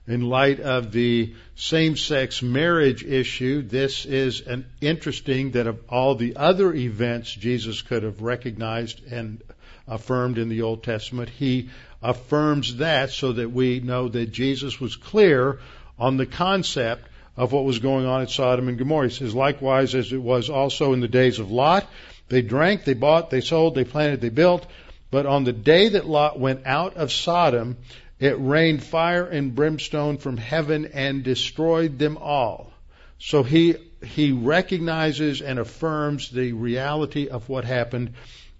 In light of the same-sex marriage issue, this is an interesting that of all the other events Jesus could have recognized and affirmed in the Old Testament, he affirms that so that we know that Jesus was clear on the concept of what was going on at Sodom and Gomorrah. He says, likewise as it was also in the days of Lot, they drank, they bought, they sold, they planted, they built. But on the day that Lot went out of Sodom, it rained fire and brimstone from heaven and destroyed them all. So he he recognizes and affirms the reality of what happened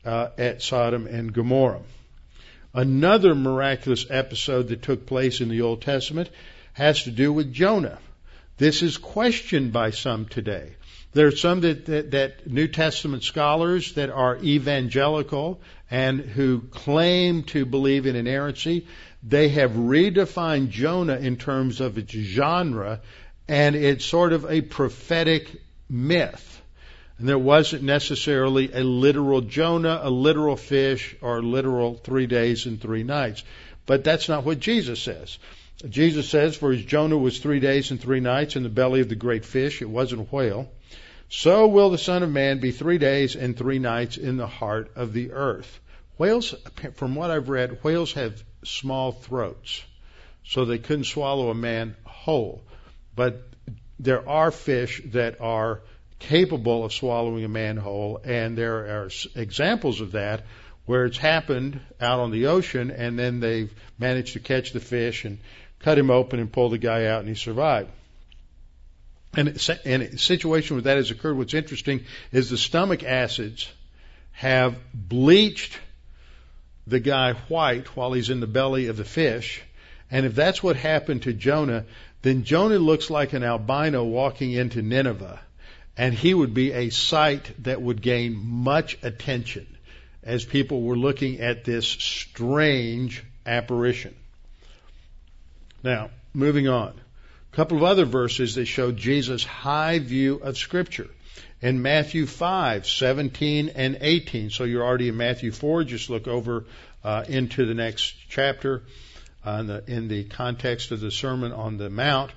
uh, at Sodom and Gomorrah. Another miraculous episode that took place in the Old Testament has to do with Jonah. This is questioned by some today. There are some that, that, that, New Testament scholars that are evangelical and who claim to believe in inerrancy. They have redefined Jonah in terms of its genre, and it's sort of a prophetic myth. And there wasn't necessarily a literal Jonah, a literal fish, or literal three days and three nights. But that's not what Jesus says. Jesus says, For as Jonah was three days and three nights in the belly of the great fish, it wasn't a whale, so will the Son of Man be three days and three nights in the heart of the earth. Whales, from what I've read, whales have small throats, so they couldn't swallow a man whole. But there are fish that are capable of swallowing a man whole, and there are examples of that where it's happened out on the ocean, and then they've managed to catch the fish and cut him open and pull the guy out, and he survived. And in a situation where that has occurred, what's interesting is the stomach acids have bleached the guy white while he's in the belly of the fish. And if that's what happened to Jonah, then Jonah looks like an albino walking into Nineveh and he would be a sight that would gain much attention as people were looking at this strange apparition. Now, moving on. A couple of other verses that show Jesus' high view of Scripture. In Matthew 5, 17 and 18. So you're already in Matthew 4. Just look over uh, into the next chapter uh, in, the, in the context of the Sermon on the Mount.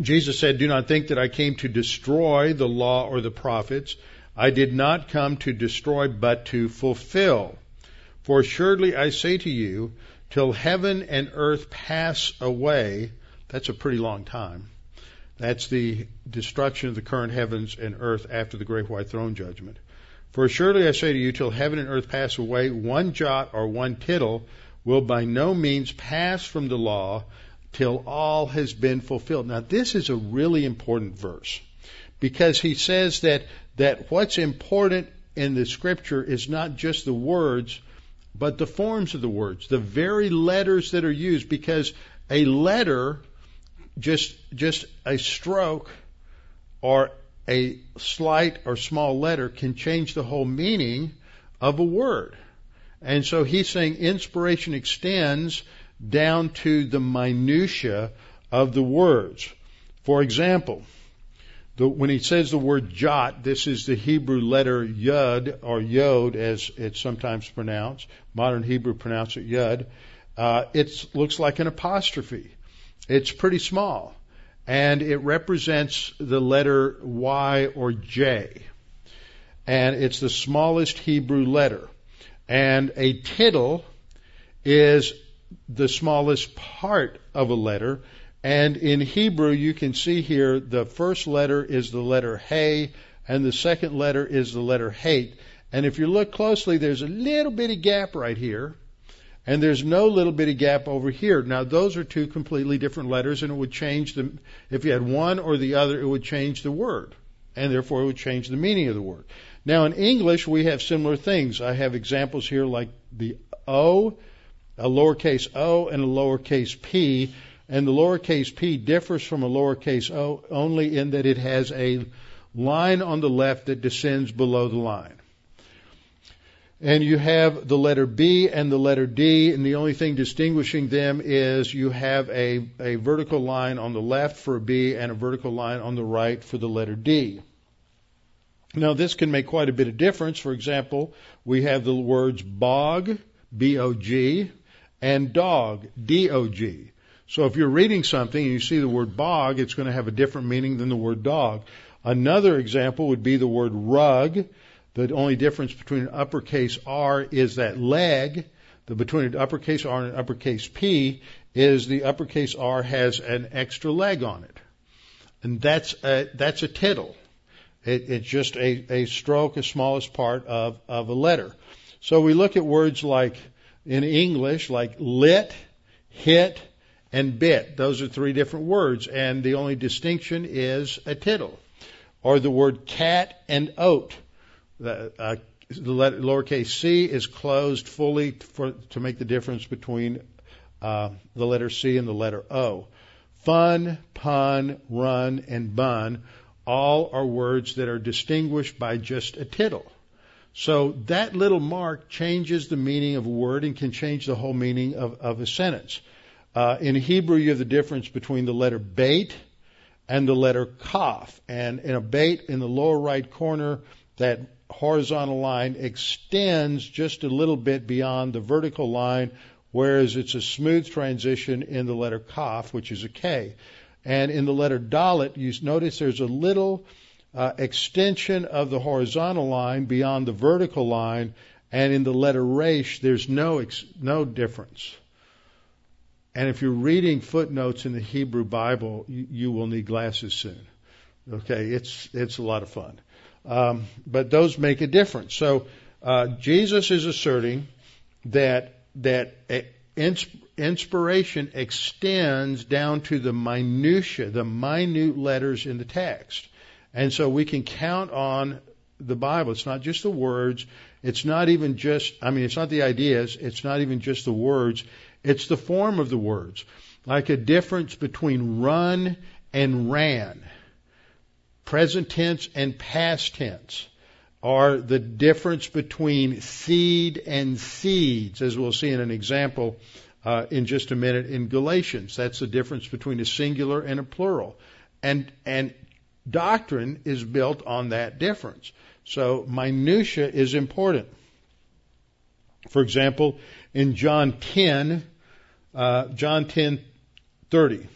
Jesus said, Do not think that I came to destroy the law or the prophets. I did not come to destroy, but to fulfill. For assuredly I say to you, till heaven and earth pass away, that's a pretty long time. That's the destruction of the current heavens and earth after the great white throne judgment. For assuredly I say to you, till heaven and earth pass away, one jot or one tittle will by no means pass from the law till all has been fulfilled. Now this is a really important verse because he says that, that what's important in the scripture is not just the words, but the forms of the words, the very letters that are used because a letter, just, just a stroke or a slight or small letter can change the whole meaning of a word. And so he's saying inspiration extends down to the minutia of the words. For example, the, when he says the word jot, this is the Hebrew letter yud or yod as it's sometimes pronounced. Modern Hebrew pronounce it yud. Uh, it looks like an apostrophe. It's pretty small, and it represents the letter Y or J, and it's the smallest Hebrew letter. And a tittle is the smallest part of a letter. And in Hebrew, you can see here the first letter is the letter Hey, and the second letter is the letter Hate. And if you look closely, there's a little bitty gap right here, and there's no little bitty gap over here. Now, those are two completely different letters, and it would change the, if you had one or the other, it would change the word, and therefore it would change the meaning of the word. Now, in English, we have similar things. I have examples here like the O a lowercase o and a lowercase p, and the lowercase p differs from a lowercase o only in that it has a line on the left that descends below the line. And you have the letter B and the letter D, and the only thing distinguishing them is you have a, a vertical line on the left for a B and a vertical line on the right for the letter D. Now, this can make quite a bit of difference. For example, we have the words bog, B-O-G, and dog, D-O-G. So if you're reading something and you see the word bog, it's going to have a different meaning than the word dog. Another example would be the word rug. The only difference between an uppercase R is that leg. The between an uppercase R and an uppercase P is the uppercase R has an extra leg on it. And that's a, that's a tittle. It, it's just a, a stroke, the smallest part of, of a letter. So we look at words like in English, like lit, hit, and bit. Those are three different words, and the only distinction is a tittle. Or the word cat and oat. The, uh, the lowercase c is closed fully for, to make the difference between uh, the letter C and the letter O. Fun, pun, run, and bun all are words that are distinguished by just a tittle. So that little mark changes the meaning of a word and can change the whole meaning of, of a sentence. Uh, in Hebrew, you have the difference between the letter bait and the letter kaf. And in a bait in the lower right corner, that horizontal line extends just a little bit beyond the vertical line, whereas it's a smooth transition in the letter kaf, which is a K. And in the letter dalet, you notice there's a little uh, extension of the horizontal line beyond the vertical line, and in the letter resh, there's no ex- no difference. And if you're reading footnotes in the Hebrew Bible, you, you will need glasses soon. Okay, it's it's a lot of fun, um, but those make a difference. So uh, Jesus is asserting that that inspiration extends down to the minutia, the minute letters in the text. And so we can count on the Bible. It's not just the words. It's not even just, I mean, it's not the ideas. It's not even just the words. It's the form of the words. Like a difference between run and ran. Present tense and past tense are the difference between seed and seeds, as we'll see in an example uh, in just a minute in Galatians. That's the difference between a singular and a plural. And, and doctrine is built on that difference. So minutia is important. For example, in John 10, uh, John 10, 30,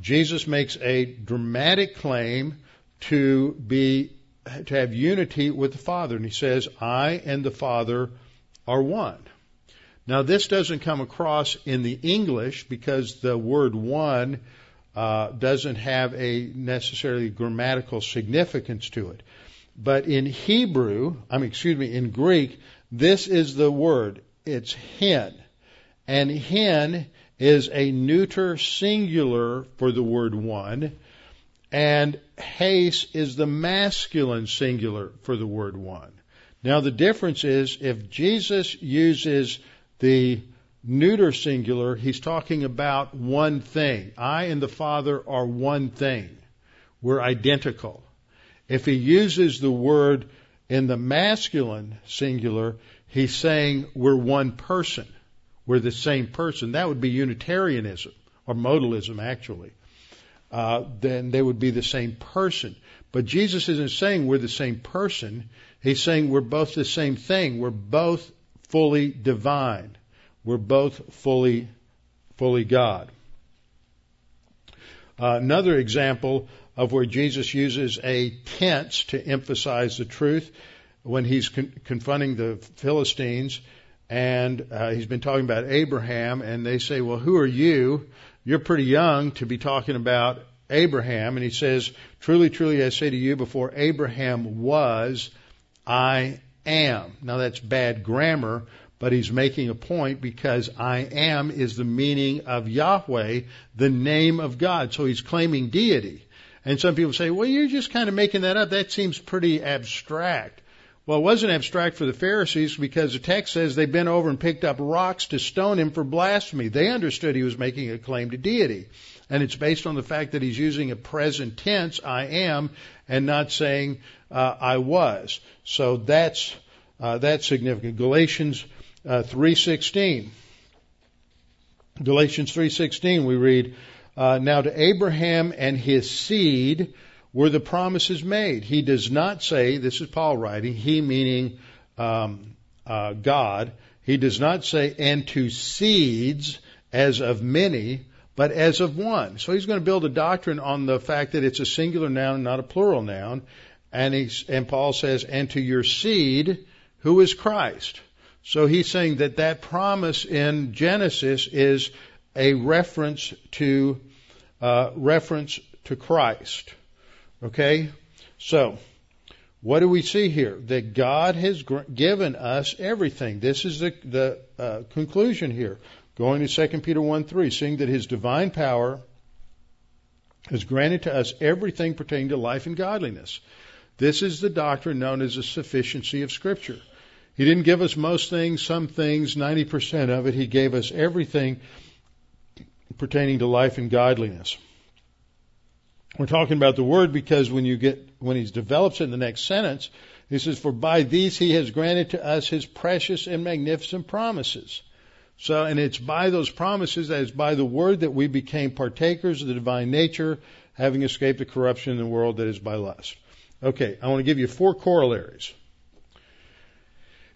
Jesus makes a dramatic claim to be to have unity with the Father. And he says, I and the Father are one. Now, this doesn't come across in the English because the word one uh, doesn't have a necessarily grammatical significance to it. But in Hebrew, I mean, excuse me, in Greek, this is the word. It's hen. And hen is a neuter singular for the word one and heis is the masculine singular for the word one. Now the difference is if Jesus uses the neuter singular, he's talking about one thing. I and the Father are one thing. We're identical. If he uses the word in the masculine singular, he's saying we're one person. We're the same person. That would be Unitarianism, or modalism actually uh, then they would be the same person. But Jesus isn't saying we're the same person. He's saying we're both the same thing. We're both fully divine. We're both fully, fully God. Uh, another example of where Jesus uses a tense to emphasize the truth when he's con- confronting the Philistines and uh, he's been talking about Abraham and they say, well, who are you? you're pretty young to be talking about Abraham. And he says, Truly, truly, I say to you, before Abraham was, I am. Now that's bad grammar, but he's making a point because I am is the meaning of Yahweh, the name of God. So he's claiming deity. And some people say, well, you're just kind of making that up. That seems pretty abstract. Well, it wasn't abstract for the Pharisees because the text says they bent over and picked up rocks to stone him for blasphemy. They understood he was making a claim to deity. And it's based on the fact that he's using a present tense, I am, and not saying uh, I was. So that's Uh, that's significant. Galatians uh, 3:16. Galatians 3:16 we read, uh, "Now to Abraham and his seed were the promises made." He does not say this is Paul writing. He meaning um, uh, God. He does not say and to seeds as of many, but as of one. So he's going to build a doctrine on the fact that it's a singular noun, not a plural noun. And and Paul says, and to your seed, who is Christ. So he's saying that that promise in Genesis is a reference to uh, reference to Christ. Okay, so what do we see here? That God has gr- given us everything. This is the, the uh, conclusion here. Going to 2 Peter 1 3, seeing that his divine power has granted to us everything pertaining to life and godliness. This is the doctrine known as the sufficiency of Scripture. He didn't give us most things, some things, 90% of it. He gave us everything pertaining to life and godliness. We're talking about the word because when you get, when he develops it in the next sentence, he says, for by these he has granted to us his precious and magnificent promises. So, and it's by those promises, that is by the word that we became partakers of the divine nature, having escaped the corruption in the world that is by lust. Okay, I want to give you four corollaries.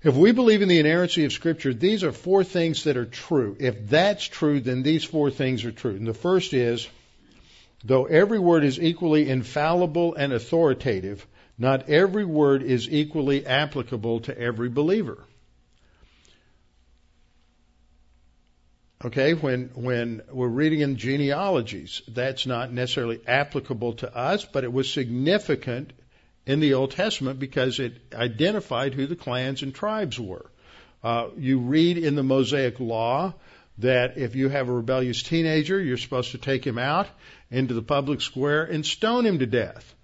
If we believe in the inerrancy of Scripture, these are four things that are true. If that's true, then these four things are true. And the first is, though every word is equally infallible and authoritative, not every word is equally applicable to every believer. Okay, when when we're reading in genealogies, that's not necessarily applicable to us, but it was significant in the Old Testament because it identified who the clans and tribes were. Uh, you read in the Mosaic Law that if you have a rebellious teenager, you're supposed to take him out into the public square and stone him to death.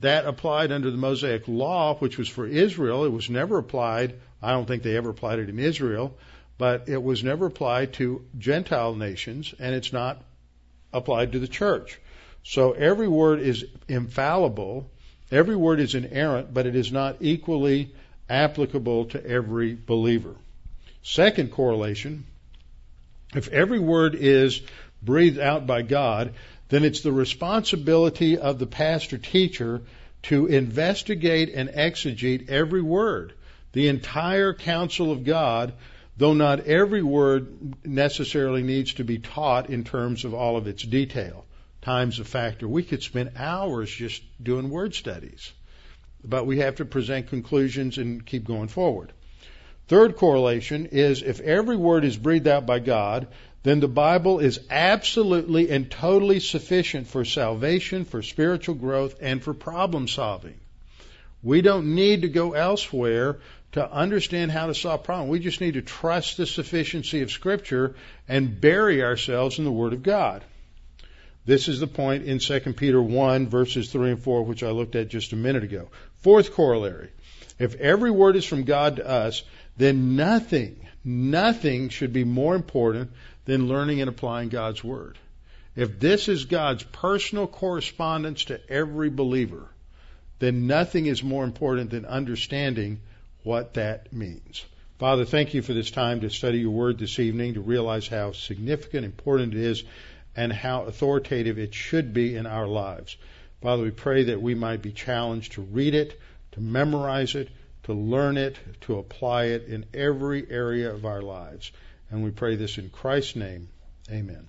That applied under the Mosaic Law, which was for Israel. It was never applied, I don't think they ever applied it in Israel, but it was never applied to Gentile nations, and it's not applied to the church. So every word is infallible Every word is inerrant, but it is not equally applicable to every believer. Second correlation, if every word is breathed out by God, then it's the responsibility of the pastor teacher to investigate and exegete every word, the entire counsel of God, though not every word necessarily needs to be taught in terms of all of its detail time's a factor. We could spend hours just doing word studies, but we have to present conclusions and keep going forward. Third correlation is if every word is breathed out by God, then the Bible is absolutely and totally sufficient for salvation, for spiritual growth, and for problem solving. We don't need to go elsewhere to understand how to solve problems. We just need to trust the sufficiency of Scripture and bury ourselves in the Word of God. This is the point in 2 Peter 1, verses 3 and 4, which I looked at just a minute ago. Fourth corollary. If every word is from God to us, then nothing, nothing should be more important than learning and applying God's Word. If this is God's personal correspondence to every believer, then nothing is more important than understanding what that means. Father, thank you for this time to study your Word this evening, to realize how significant, important it is and how authoritative it should be in our lives. Father, we pray that we might be challenged to read it, to memorize it, to learn it, to apply it in every area of our lives. And we pray this in Christ's name. Amen.